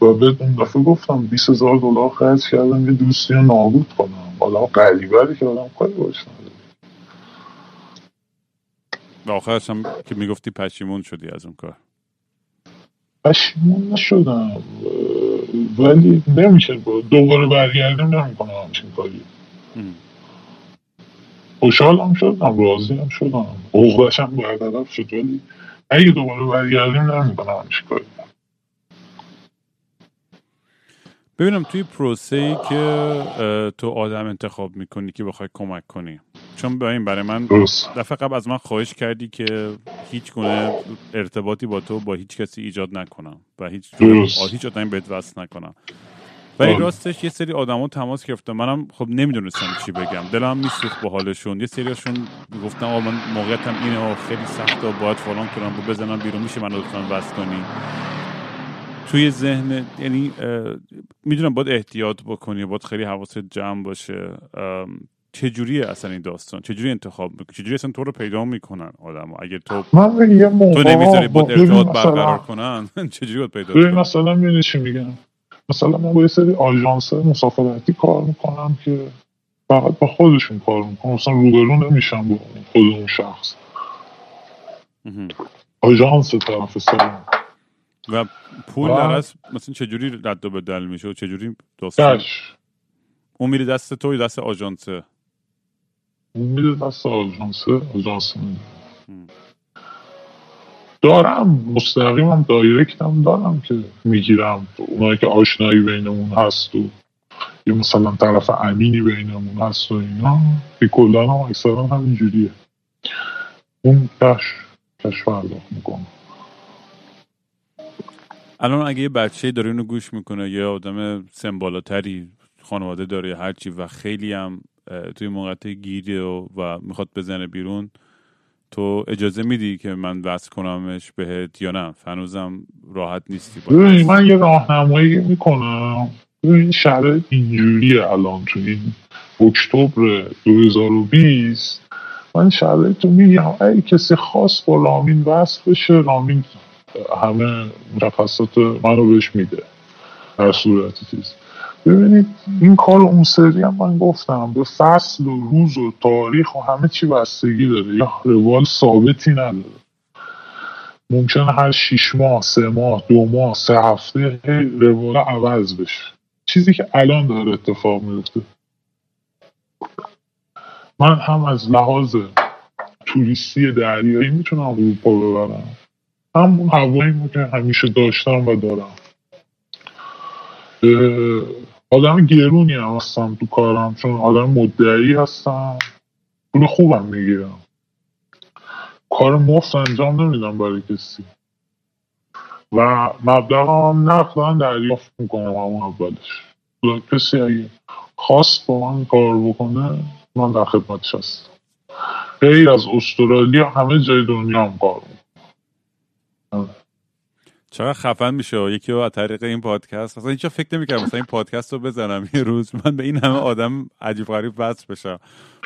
و به اون دفعه گفتم 20 هزار دلار خرج کردم یه دوستی رو نابود کنم. حالا قریبه که آدم کاری باش و آخرش هم که می‌گفتی پشیمون شدی از اون کار. پشیمون نشدم ولی نمیشه دوباره برگردیم نمی‌کنم همچین کاری. خوشحالم شدم راضی هم شدم عقدشم برطرف شد ولی اگه دوباره برگردیم نمی‌کنم همچین کاری. ببینم توی پروسه ای که تو آدم انتخاب می‌کنی که بخوای کمک کنی. چون به این برای من دفعه قبل از من خواهش کردی که هیچ گونه ارتباطی با تو با هیچ کسی ایجاد نکنم و هیچ هیچ آدمی بهت وصل نکنم. ولی راستش یه سری آدما تماس گرفتم. منم خب نمی‌دونستم چی بگم. دلم میسوخت با حالشون. یه سریاشون گفتم آقا من موقعیتم اینه خیلی سخته و باید فلان کنم و بزنم بیرون میشه من لطفا وصل کنی؟ توی ذهن یعنی می‌دونم باید احتیاط بکنی باید خیلی حواست جمع باشه. چجوریه اصلا این داستان؟ چجوری انتخاب چجوری اصلا تو رو پیدا می‌کنن آدم اگر تو من یه تو نمی‌ذاری با ارتباط برقرار کنن؟ چجوری باید پیدا کنن؟ مثلا می‌دونی چی میگم؟ مثلا من با یه سری آژانس مسافرتی کار می‌کنم که فقط با خودشون کار می‌کنم مثلا روبرو نمیشم با خود اون شخص آژانس طرف سرم و پول در از مثلا چجوری رد و بدل میشه و چجوری داستان اون میره دست تو یا دست آژانسه؟ اون میره دست آژانس دارم مستقیم هم دایرکت هم دارم که می‌گیرم. اونایی که آشنایی بینمون هست و یه مثلا طرف امینی بینمون هست و اینا که کلا هم اکثرا همینجوریه. اون کش کش پرداخت می‌کنم. الان اگه یه بچه داره اینو گوش می‌کنه یه آدم سمبالاتری خانواده داره هرچی و خیلی هم توی موقعیت گیری و, و می‌خواد بزنه بیرون تو اجازه میدی که من وصل کنمش بهت یا نه؟ هنوزم راحت نیستی من یه راهنمایی می‌کنم. این شرایط اینجوریه الان. تو این اکتبر 2020 من شرایط رو میگم اگه کسی خاص با رامین وصل بشه رامین همه مشخصات منو بهش میده. در صورت چیز ببینید این کار اون سری هم من گفتم. به فصل و روز و تاریخ و همه چی بستگی داره. یا روال ثابتی نداره. ممکنه هر شیش ماه سه ماه دو ماه سه هفته روال عوض بشه. چیزی که الان داره اتفاق میفته. من هم از لحاظ توریستی دریایی می‌تونم اروپا ببرم. همون هوایی که همیشه داشتم و دارم. آدم گرونی هم هستم تو کارم چون آدم مدعی هستم. پول خوبم می‌گیرم. کار مفت انجام نمیدم برای کسی. و مبلغ هم نقدن دریافت می‌کنم همون اولش. کسی اگه خواست با من کار بکنه من در خدمتش هستم. غیر از استرالیا همه جای دنیا هم کار چقدر خفن میشه یکی رو از طریق این پادکست اصلا هیچ فکر نمی‌کردم مثلا این پادکست رو بزنم یه روز. من به این همه آدم عجیب غریب وصل بشم.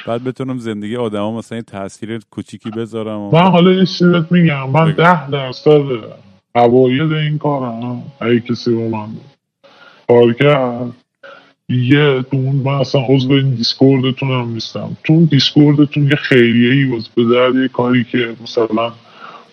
بعد بتونم زندگی آدما مثلا این تاثیر کوچیکی بذارم و... من حالا یه چیزی میگم. من ده درصد عواید این کارم اگه کسی با من کار کرد یه تو اون من اصلا عضو این دیسکوردتون هم نیستم. تو اون دیسکوردتون یه خیریه ای باز به درد یه کاری که مثلا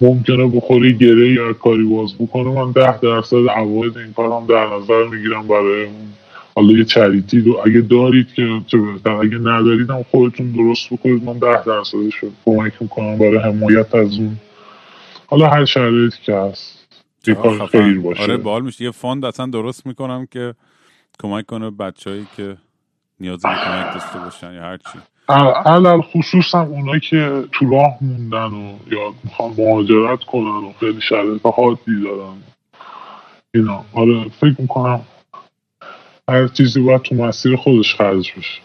ممکنه بخوری گره یا کاری باز بکنه من ده درصد عواید این کارم در نظر می‌گیرم برای اون. حالا یه چریتی رو اگه دارید که چه بهتر اگه ندارید هم خودتون درست بکنید من ده درصدش رو کمک می‌کنم برای حمایت از اون. حالا هر شرایطی که هست کار. خیر باشه. آره بال میشه. یه فاند اصلا درست می‌کنم که کمک کنه بچههایی که نیاز به کمک داشته باشن یا هر چی. علل خصوص هم اونایی که تو راه موندن و یا می‌خوان مهاجرت کنن و خیلی شرایط حادی دارن اینا. آره فکر می‌کنم هر چیزی باید تو مسیر خودش خرج بشه.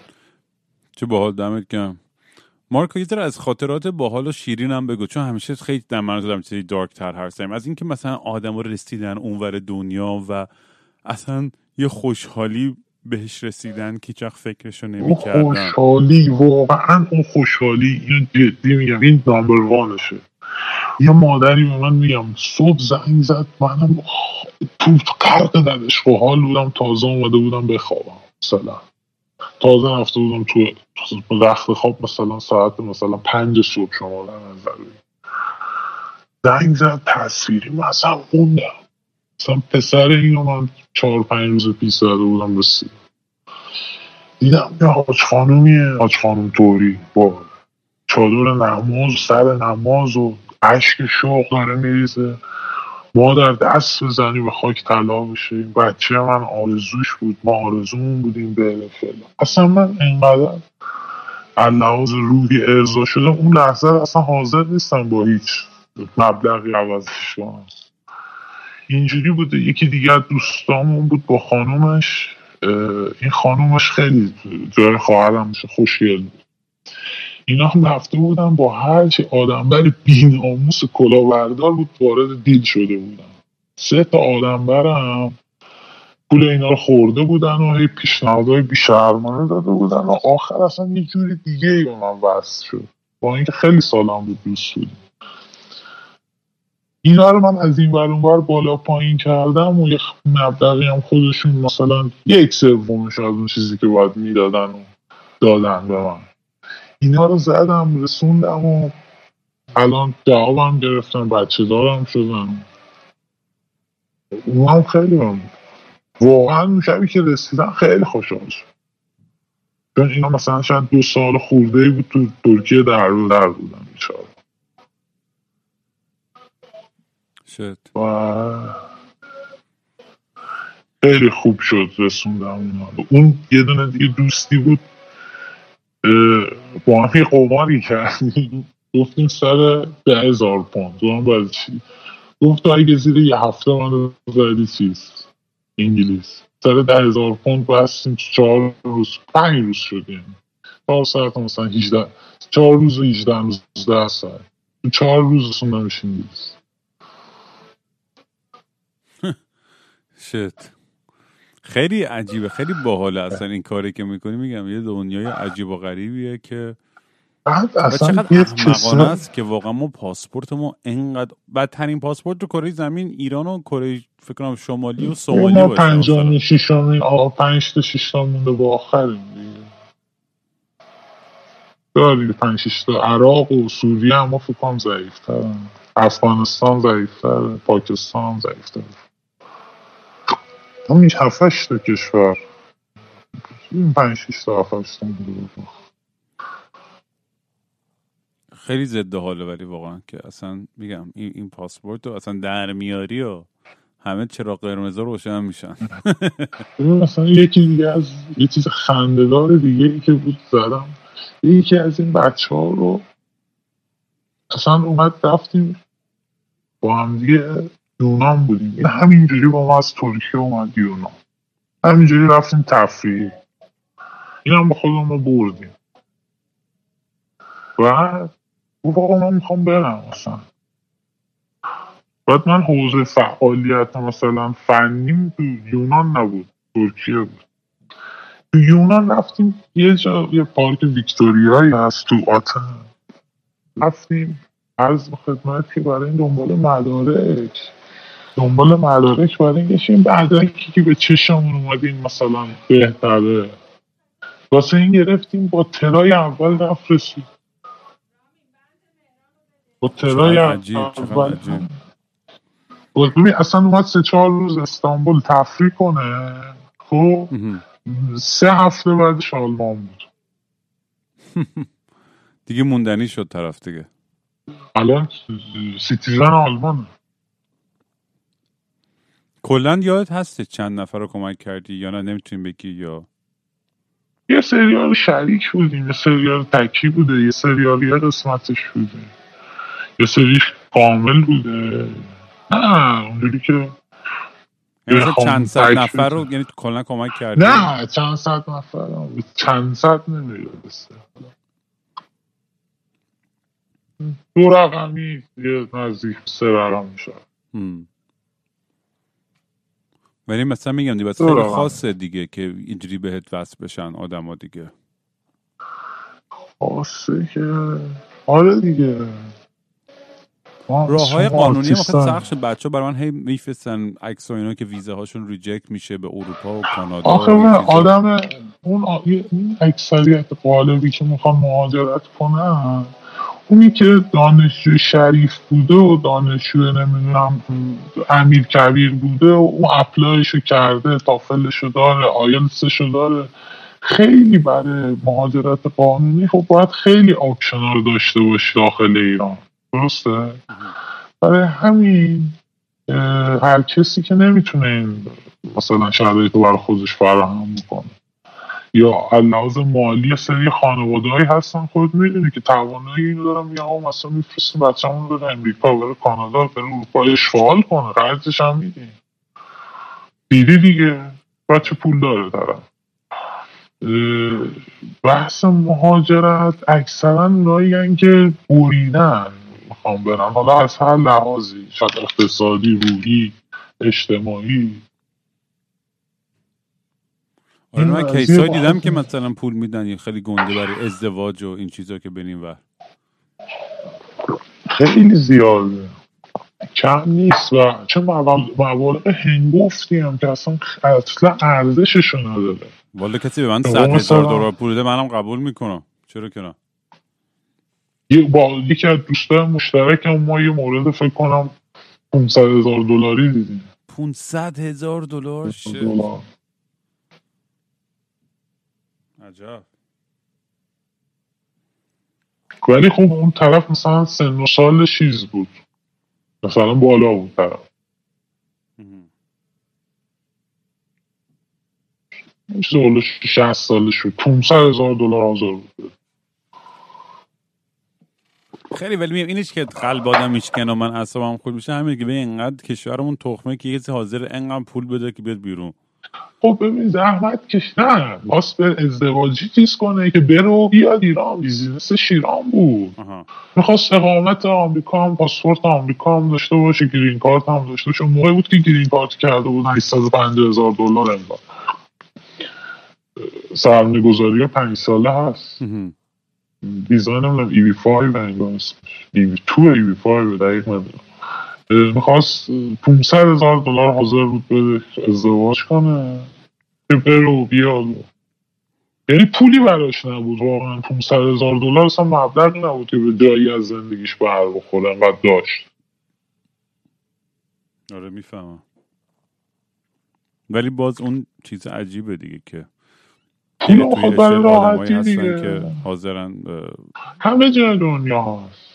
چه باحال دمت گرم. مارکو یه از خاطرات باحال و شیرین هم بگو چون همیشه خیلی در من دارم چیزی دارک تر حرف از اینکه مثلا آدم رسیدن اونور دنیا و اصلا یه خوشحالی بهش رسیدن که چخ فکرشو نمی‌کردن. خوشحالی واقعا اون خوشحالی اینو جدی میگم این نامبر وانشه. یه مادری به من میگم صبح زنگ زد منم تو قرق ندش و حال بودم تازه اومده بودم بخوابم مثلا. تازه رفته بودم تو رخت خواب مثلا ساعت مثلا پنج صبح شما در نظر. زنگ زد تصویری من اصلا موندم مثلا پسر اینو من چهار پنج روز پیش زده بودم رسید دیدم یه حاج خانومیه حاج خانوم توری با چادر نماز سر نماز و اشک شوق داره میریزه. ما در دست بزنیم به خاک طلا بشه این بچه من آرزوش بود ما آرزومون بودیم به فعلا. اصلا من اینقدر لحاظ روحی ارضا شده اون لحظه اصلا حاضر نیستم با هیچ مبلغی عوضش کنم. اینجوری بوده. یکی دیگه از دوستامون بود با خانومش. این خانومش خیلی جای خواهرم خوشگل بود. اینا هم رفته بودن با هر چی آدمبر بیناموس کلاهبردار بود وارد دیل شده بودن. سه تا آدمبر هم پول اینا رو خورده بودن و هی پیشنهادهای بیشرمانه داده بودن و آخر اصلا یه جوری دیگه ای به من وصل شد. با اینکه خیلی سالم بود دوست بودیم. اینا رو من از این اون ور بالا پایین کردم و یه مبلغی هم خودشون مثلا یک سومش از اون چیزی که باید می‌دادن و دادن به من. اینا رو زدم رسوندم و الان جوابم گرفتم بچه دارم شدم. اونم خیلی من واقعا شبی که رسیدم خیلی خوشحال شد. چون اینا مثلا شاید دو سال خورده بود تو ترکیه در رو در بودن بیچاره. شد. و خیلی خوب شد رسوندم اونا رو. اون یه دونه دیگه دوستی بود با هم یه قماری کردیم. گفتیم سر ده هزار پوند. تو هم باید چی؟ گفت اگه زیر یه هفته من زدی چیز؟ انگلیس. سر ده هزار پوند بستیم چهار روز پنج روز شدیم. چهار ساعت مثلا 18 چهار روز و 18 روز 10 ساعت. چهار روز رسوندمش انگلیس. شت. خیلی عجیبه خیلی باحاله. اصلا این کاری که می‌کنی میگم یه دنیای عجیب و غریبیه که بعد اصلا چقدر کسا است که واقعا ما پاسپورت ما انقدر بدترین پاسپورت تو کره زمین ایران و کره فکر کنم شمالی و سومالی ما مثلا. شیشمی آقا پنج تا شیش تا مونده با آخریم دیگه. دارید پنج شیش تا. عراق و سوریه هم ما فکر کنم ضعیفترن. افغانستان ضعیفتره. پاکستان ضعیفتره. همین هفتش تا کشور. این پنج شیش تا خیلی ضد حاله ولی واقعا که اصلا میگم این, این پاسپورت رو اصلا در میاری و همه چرا قرمز روشن میشن. مثلا یکی دیگه از یه چیز خندهدار دیگه ای که بود زدم یکی از این بچه ها رو اصلا اومد رفتیم با هم دیگه یونان بودیم. همینجوری با ما از ترکیه اومد یونان همینجوری رفتیم تفریح. این هم با خودمون رو بردیم. و گفت آقا من می‌خوام برم اصلا. بعد من حوزه فعالیت مثلا فنیم تو یونان نبود. ترکیه بود. تو یونان رفتیم یه جا یه پارک ویکتوریایی هست تو آتن. رفتیم از خدمت که برای این دنبال مدارک. دنبال مدارک برای این گشیم مدارکی که به چشمون اومدیم مثلا بهتره. واسه این گرفتیم با ترای اول رفت رسید با try اول. ببین اصلا اومد سه چهار روز استانبول تفریح کنه. خب. سه هفته بعدش آلمان بود. دیگه موندنی شد طرف دیگه. الان citizen آلمانه کلا یادت هست چند نفر رو کمک کردی یا نه؟ نمی‌تونیم بگی یا؟ یه سریا شریک بودیم. یه سریا تکی بوده. یه سریا یه قسمتش بوده. یه سریش کامل بوده. نه اونجوری که یعنی می‌خوام چند صد نفر رو. یعنی کلا کمک کردی؟ نه چند صد نفر. چند صد نمی‌رسه دو رقمی یه نزدیک سه رقم میشه. ولی مثلا میگم دیگه خیلی. خاصه دیگه که اینجوری بهت وصل بشن آدما دیگه خاصه که آره دیگه ما راه های قانونی آرتیستان. سخت بچه برای من هی میفرستن عکس و اینا که ویزا هاشون reject میشه به اروپا و کانادا آخه من. آدم اون اکثریت غالبی که می‌خوان مهاجرت کنن اونی که دانشجو شریف بوده و دانشجو نمی‌دونم امیر کبیر بوده و اون apply شو کرده تافلشو داره آیلتسشو داره خیلی برای مهاجرت قانونی خب باید خیلی آپشن رو داشته باشی داخل ایران درسته؟ برای همین هر کسی که نمی‌تونه این مثلا شرایط رو برای خودش فراهم بکنه یا لحاظ مالی سری خانوادهایی هستن خود می‌دونی که توانایی اینو دارن میگن آقا مثلا بچه‌مون رو بره امریکا بره کانادا بره اروپا اشغال کنه قرضش هم میدیم دیدی دیگه؟ بچه پول داره اه، بحث مهاجرت اکثرا اونایی که بریدن می‌خوام برن حالا از هر لحاظی شاید اقتصادی روحی اجتماعی. آره من کیسای یه دیدم که مثلا پول میدن خیلی گنده برای ازدواج و این چیزا که بریم و خیلی زیاده. کم نیست و چه موارد هنگفتی هم که اصلا اصلا ارزششو نداره. والا کسی به من صد هزار دلار پول بده منم قبول می‌کنم. چرا که نه؟ یه با یکی از دوستای مشترک هم ما یه مورد فکر کنم 500 هزار دلاری دیدیم. 500 هزار. دلار. عجب. ولی خب اون طرف مثلا سن و سال چیز بود. مثلا بالا بود طرف. مهم. چیز بالا 60 سالش بود 500 هزار دلار حاضر بود. خیلی ولی میگم اینش که قلب آدم میشکنه و من اعصابم خورد. میشه همین که به اینقدر کشورمون تخمه که کسی حاضر انقدر پول بده که بیاد بیرون. خب ببین زحمت کش نه واسه به ازدواجی چیز کنه که برو بیاد ایران بیزینسش ایران بود. می‌خواست اقامت آمریکا هم پاسپورت آمریکا هم داشته باشه گرین کارت هم داشته باشه. اون موقعی بود که گرین کارت کرده بود 850 هزار دلار انگار. سرمایه گذاری پنج ساله هست. دیزاین نمی‌دونم ای وی 5 انگار ای وی 2 ای وی 5 دقیق نمی‌دونم. می‌خواست 500 هزار دلار حاضر بود بده ازدواج کنه. که بره و بیاد. یعنی پولی براش نبود واقعا 500 هزار دلار اصلا مبلغ نبود که به جایی از زندگیش بر بخوره انقدر داشت. آره می‌فهمم. ولی باز اون چیز عجیبه دیگه که پول توی خب برای راحتی دیگه. که حاضرن همه جای دنیا هست.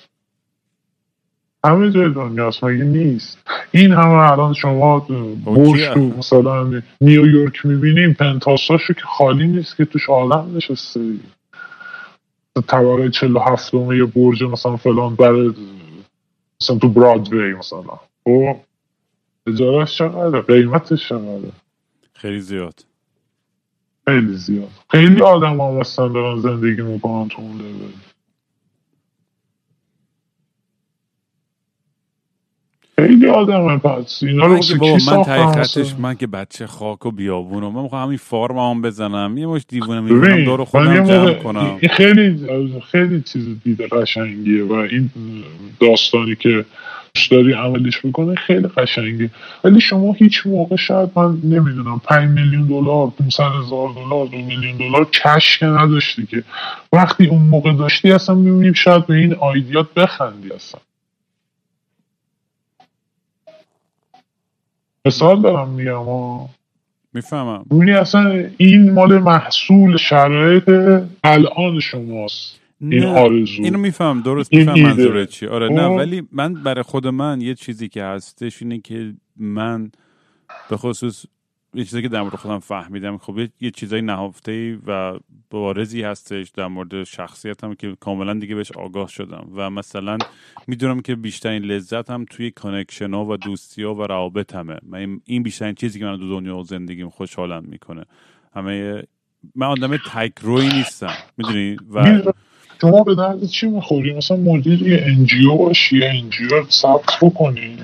همه جای دنیا هست مگه نیست؟ این همه الان شما برج کیه؟ تو مثلا نیویورک می‌بینیم پنتاساشو که خالی نیست که توش آدم نشسته. طبقه 47 یه برج مثلا فلان برای مثلا تو برادوی مثلا. خب اجارش چقدره؟ قیمتش چقدره؟ خیلی زیاد. خیلی زیاد. خیلی آدم هستن دارن زندگی می‌کنن تو اون خیلی آدم پس اینا رو من که بابا من ساختن من که بچه خاک و بیابون و من می‌خوام همین فارم هم بزنم. یه مش دیوونه ببین دور من خودم یه جمع موقع کنم. این خیلی خیلی چیز دیده قشنگیه و این داستانی که دوست داری عملش می‌کنه خیلی قشنگه ولی شما هیچ موقع شاید من نمی‌دونم 5 میلیون دلار 500 هزار دلار 2 میلیون دلار کش که نداشتی که. وقتی اون موقع داشتی اصلا می‌بینیم شاید به این آیدیات بخندی اصلا. مثال دارم میگم ها می‌فهمم. می‌بینی اصلا این مال محصول شرایط الان شماست این نه آرزو. اینو میفهم. درست این میفهم ایده. منظورت چی. آره نه. ولی من برای خود من یه چیزی که هستش اینه که من به خصوص یه چیزی که در مورد خودم فهمیدم خب یه, چیزای نهفته و بارزی هستش در مورد شخصیتم که کاملا دیگه بهش آگاه شدم و مثلا می‌دونم که بیشترین لذت هم توی connection ها و دوستی ها و روابط همه من این- بیشترین چیزی که من تو دنیا و زندگیم خوشحالم می‌کنه. همه من آدم تک روی نیستم. می‌دونی؟ و. شما به درد چی می‌خوری؟ مثلا مدیر یه NGO باشی یه NGO ثبت بکنی.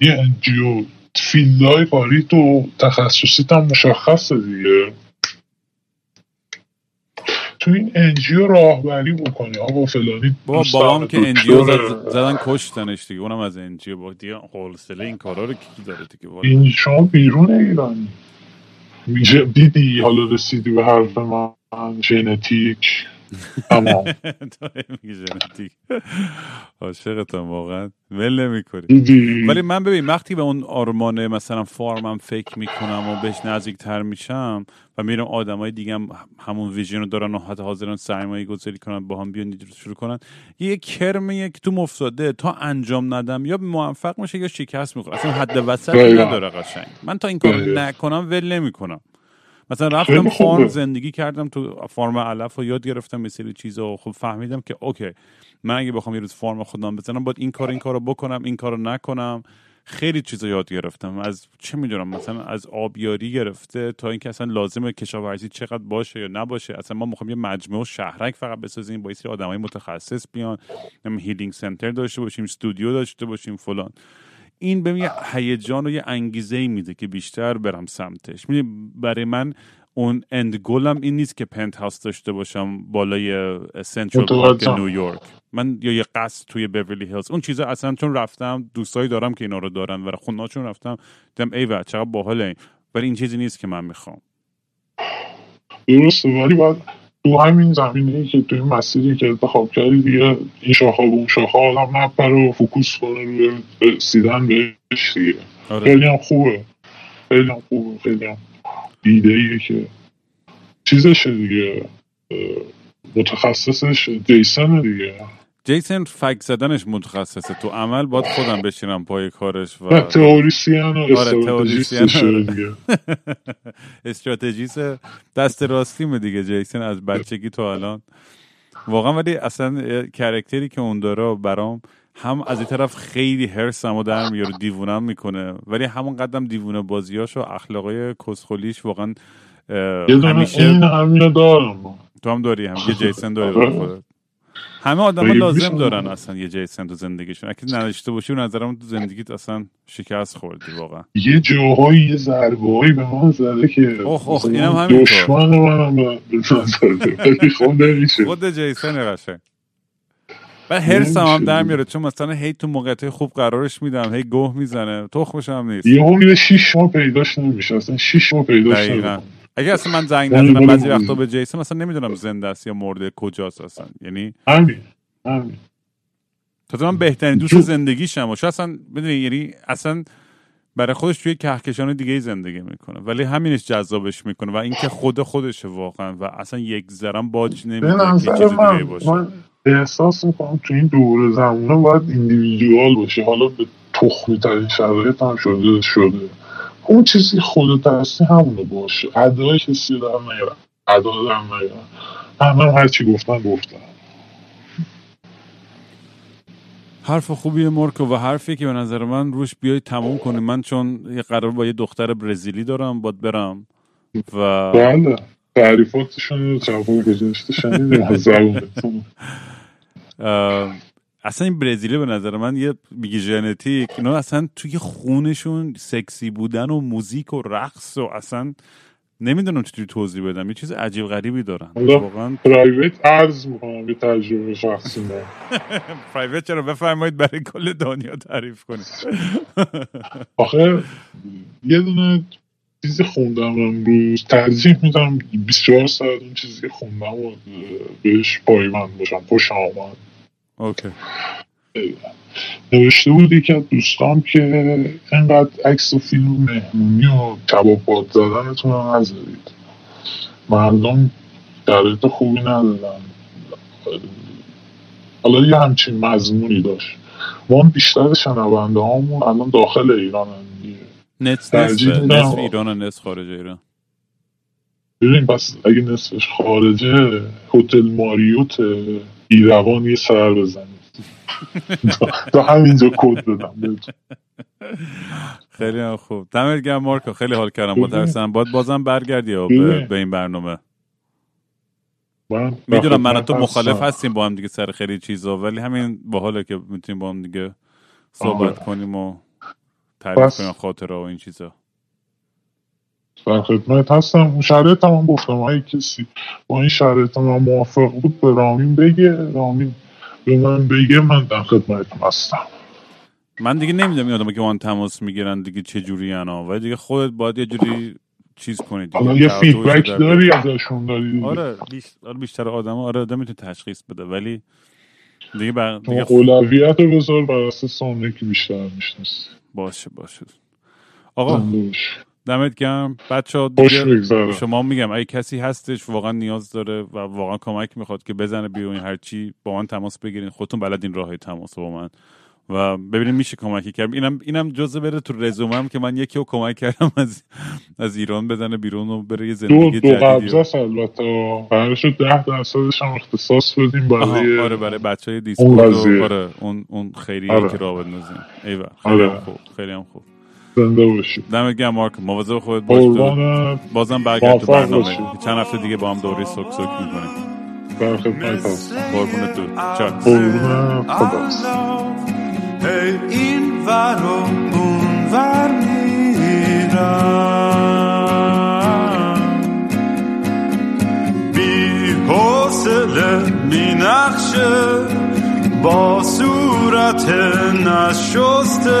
یه NGO field های کاری تو تخصصیت هم مشخصه دیگه. تو این NGO راهبری بکنی. آقا فلانی دوست بابام که NGO. زدن کشتنش دیگه. اونم از NGO بابا دیگه حوصله این کارا رو کی داره دیگه. این شما بیرون ایرانی. دیدی حالا رسیدی به حرف من؟ ژنتیک عاشقتم واقعا. ول نمی‌کنی. ولی من ببین وقتی به اون آرمان مثلا farm م فکر می‌کنم و بهش نزدیکتر میشم و میرم آدمای دیگه هم همون ویژن رو دارن و حتی حاضرن سرمایه گذاری کنن با هم بیان شروع کنن یه کرمیه که تو مفتاده تا انجام ندم یا موفق میشه یا شکست می‌خوره. اصلا حد وسط دقیقاً. نداره قشنگ. من تا این کارو دقیقاً. نکنم ول نمی‌کنم. مثلا رفتم. فارم زندگی کردم تو فارم علف و یاد گرفتم مثل چیزا و خب فهمیدم که اوکی من اگه بخوام یه روز فارم خودم بزنم باید این کار این کارو بکنم این کارو نکنم. خیلی چیزا یاد گرفتم. از چه می‌دونم مثلا از آبیاری گرفته تا اینکه اصلا لازمه کشاورزی چقدر باشه یا نباشه. اصلا ما می‌خوایم یه مجموعه و شهرک فقط بسازیم با یه سری آدمای متخصص بیان healing center داشته باشیم استودیو داشته باشیم فلان. این به یه هیجان و یه انگیزه ای میده که بیشتر برم سمتش. می‌دونی برای من اون end goal م این نیست که پنت هاوس داشته باشم بالای سنترال پارک. نیویورک من یا یه قصر توی بیورلی هیلز. اون چیزا اصلا چون رفتم دوستایی دارم که اینا رو دارن و خونه‌هاشون رفتم دیدم ای و چقدر باحاله. این ولی این چیزی نیست که من می‌خوام. درسته ولی باید تو همین زمینه ای که تو این مسیری که انتخاب کردی دیگه این شاخه و اون شاخه آدم نپره و فکوس کنه روی رسیدن بهش دیگه. آره. خیلی هم خوبه. خیلی هم خوبه. خیلی هم ایده ایه که چیزشه دیگه متخصصش دیسن دیگه. جیسن فک زدنش متخصصه. تو عمل باید خودم بشینم پای کارش و تئوریسین و آره، استراتژیست دست راستیمه دیگه جیسن از بچگی تو الان. واقعا ولی اصلا کرکتری که اون داره برام هم از این طرف خیلی هرسم و در میاره دیوونم می‌کنه. ولی همون قدم دیوونه بازیاش و اخلاقای کسخولیش واقعا همیشه این دارم. تو هم داری هم یه جیسن داری خودت. همه آدم آره، لازم. دارن اصلا یه جیسن تو زندگیشون. اگه نداشته باشی به نظرم تو زندگیت اصلا شکست خوردی واقعا. یه جاهایی یه ضربه هایی به من زده که اوه، اوه، مثلا اینم همینطور. دشمن منم به خب خود جیسن قشنگ. و هرسم هم نمیشه. در میاره چون مثلا هی تو موقعیت خوب قرارش میدم هی گوه می‌زنه تخمش هم نیست. یه هم میره شیش ماه پیداش نمیشه اصلا شیش ماه پیداش نمیشه اگه اصلا من زنگ یعنی نزنم بعضی. وقتا به جیسن اصلا نمی‌دونم زنده است یا مرده کجاست اصلا. یعنی همین همین. من بهترین دوست جو- زندگیشم و اصلا بدونی یعنی اصلا برای خودش توی کهکشان دیگه زندگی می‌کنه. ولی همینش جذابش می‌کنه و اینکه خود خودشه واقعا و اصلا یک ذرم باج نمیده که چیز دیگه من باشه. من احساس می‌کنم تو این دور زمانه باید ایندیویدوال باشه. حالا به تخمی ترین شرایط هم شده شده. اون چیزی خودت هستی همونو باشه ادای کسی در نیارم. ادا در نیارم. همه هم هرچی گفتن گفتن حرف خوبیه مرکو و حرفی که به نظر من روش بیای تموم کنی. من چون یه قرار با یه دختر برزیلی دارم باید برم و بله. تعریفاتشون رو بار گذاشته شنیدیم از زبونتون اه، اصلا این برزیلی به نظر من یه میگه ژنتیک اینا اصلا توی خونشون سکسی بودن و موزیک و رقص و اصلا نمی‌دونم چطوری توضیح بدم. یه چیز عجیب غریبی دارن. واقعا پرایوت عرض می‌کنم یه تجربه شخصی من پرایوت چرا؟ بفرمایید برای کل دنیا تعریف کنید. آخه یه دونه چیزی خوندم امروز. ترجیح میدم 24 ساعت اون چیزی خوندم و بهش پایبند باشم خوش آمد. اوکی. نوشته بود یکی از دوستان که انقدر عکس و فیلم مهمونی و کباب باد زدنتون رو نذارید. مردم شرایط خوبی ندارن. حالا یه همچین مضمونی داشت. ما هم بیشتر شنونده هامون الان داخل ایران هم دیگه نصف ایران و نصف خارج ایران. ببین پس اگه نصفش خارجه هتل ماریوت ایروان یه سر بزنید تا- همینجا کد بدم بهتون. خیلی هم خوب دمت گرم مارکو خیلی حال کردم با. درسم باید بازم برگردی به. به این برنامه می‌دونم من تو مخالف. هستیم با هم دیگه سر خیلی چیزا ولی همین باحاله که می‌تونیم با هم دیگه صحبت آره. کنیم و تعریف. کنیم خاطره و این چیزا در خدمت هستم اون شرایط هم گفتم. اگه کسی با این شرایط من موافق بود به رامین بگه. رامین به من بگه من در خدمتتون هستم. من دیگه نمی‌دونم این آدم که من تماس می‌گیرن دیگه چه جوری انا ولی دیگه خودت باید یه جوری چیز کنی دیگه. حالا یه فیدبک داری ازشون داری. آره. آره بیشتر آدم آره آدم می‌تونه تشخیص بده. ولی دیگه بر... دیگه اولویت رو بذار بر اساس که بیشتر می‌شناسی. باشه باشه. آقا. دمت گرم. بچه دیگه شما میگم اگه کسی هستش واقعا نیاز داره و واقعا کمک می‌خواد که بزنه بیرون هر چی با من تماس بگیرین. خودتون بلدین راه تماس با من. و ببینیم میشه کمکی کرد. اینم اینم جزء بره تو رزومم که من یکی رو کمک کردم از از ایران بزنه بیرون و بره یه دو زندگی دو جدیدی قبضه البته. قرار شد ده درصدش هم اختصاص بدیم برای آره برای بچه های اون دیسکورد آره اون اون خیریه آره. که راه بندازیم ایوه خیلی آره. هم خوب خیلی هم خوب. زنده باشید دمت گرم مارک. مواظب خودت باش تو. بازم برگرد تو برنامه. باشی. چند هفته دیگه با هم دوره سوک سوک می‌کنیم. در خدمت قربونت چاک. هی این ور و اون ور میرم. بی حوصله بی نقشه با صورت نشسته.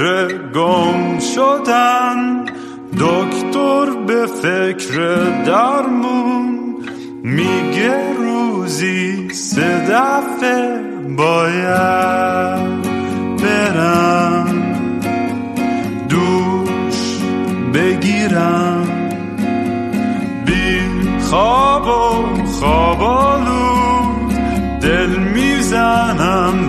فکر گم شدن دکتر به فکر درمون میگه روزی سه دفعه باید برم دوش بگیرم. بی خواب و خواب دل می‌زنم